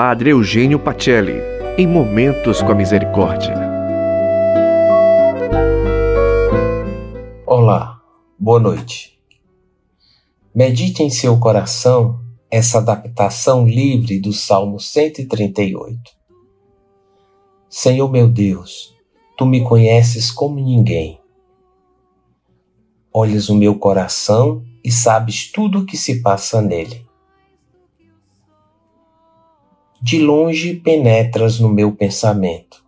Padre Eugênio Pacelli, em Momentos com a Misericórdia. Olá, boa noite. Medite em seu coração essa adaptação livre do Salmo 138. Senhor meu Deus, tu me conheces como ninguém. Olhas o meu coração e sabes tudo o que se passa nele. De longe penetras no meu pensamento.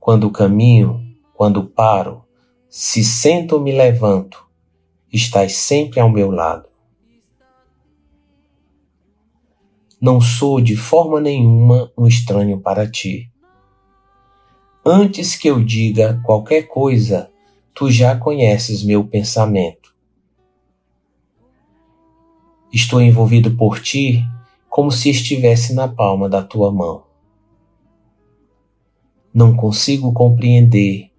Quando caminho, quando paro, se sento ou me levanto, estás sempre ao meu lado. Não sou de forma nenhuma um estranho para ti. Antes que eu diga qualquer coisa, tu já conheces meu pensamento. Estou envolvido por ti como se estivesse na palma da tua mão. Não consigo compreender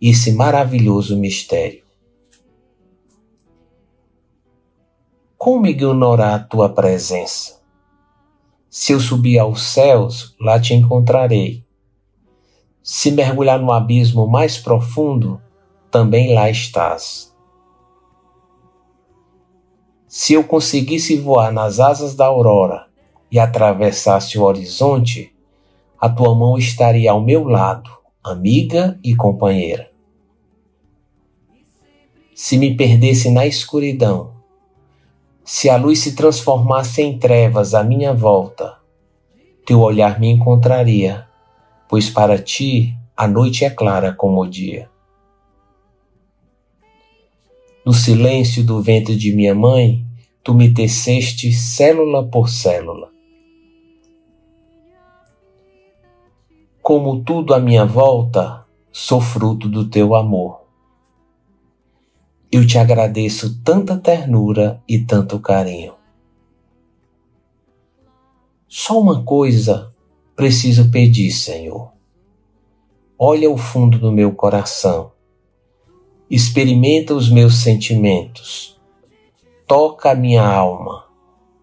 esse maravilhoso mistério. Como ignorar a tua presença? Se eu subir aos céus, lá te encontrarei. Se mergulhar no abismo mais profundo, também lá estás. Se eu conseguisse voar nas asas da aurora, e atravessasse o horizonte, a tua mão estaria ao meu lado, amiga e companheira. Se me perdesse na escuridão, se a luz se transformasse em trevas à minha volta, teu olhar me encontraria, pois para ti a noite é clara como o dia. No silêncio do ventre de minha mãe, tu me teceste célula por célula. Como tudo à minha volta, sou fruto do teu amor. Eu te agradeço tanta ternura e tanto carinho. Só uma coisa preciso pedir, Senhor. Olha o fundo do meu coração. Experimenta os meus sentimentos. Toca a minha alma.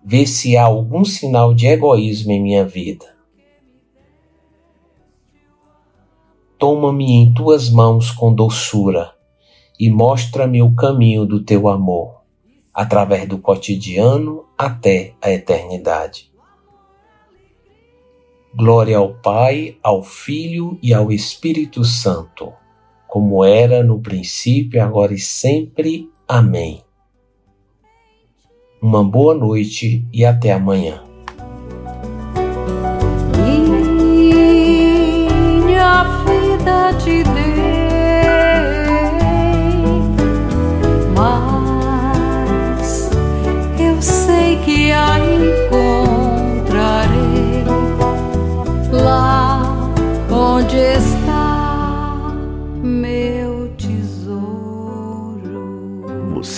Vê se há algum sinal de egoísmo em minha vida Toma-me em tuas mãos com doçura e mostra-me o caminho do teu amor, através do cotidiano até a eternidade. Glória ao Pai, ao Filho e ao Espírito Santo, como era no princípio, agora e sempre. Amém. Uma boa noite e até amanhã.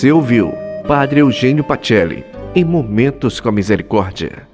Você ouviu Padre Eugênio Pacelli em Momentos com a Misericórdia.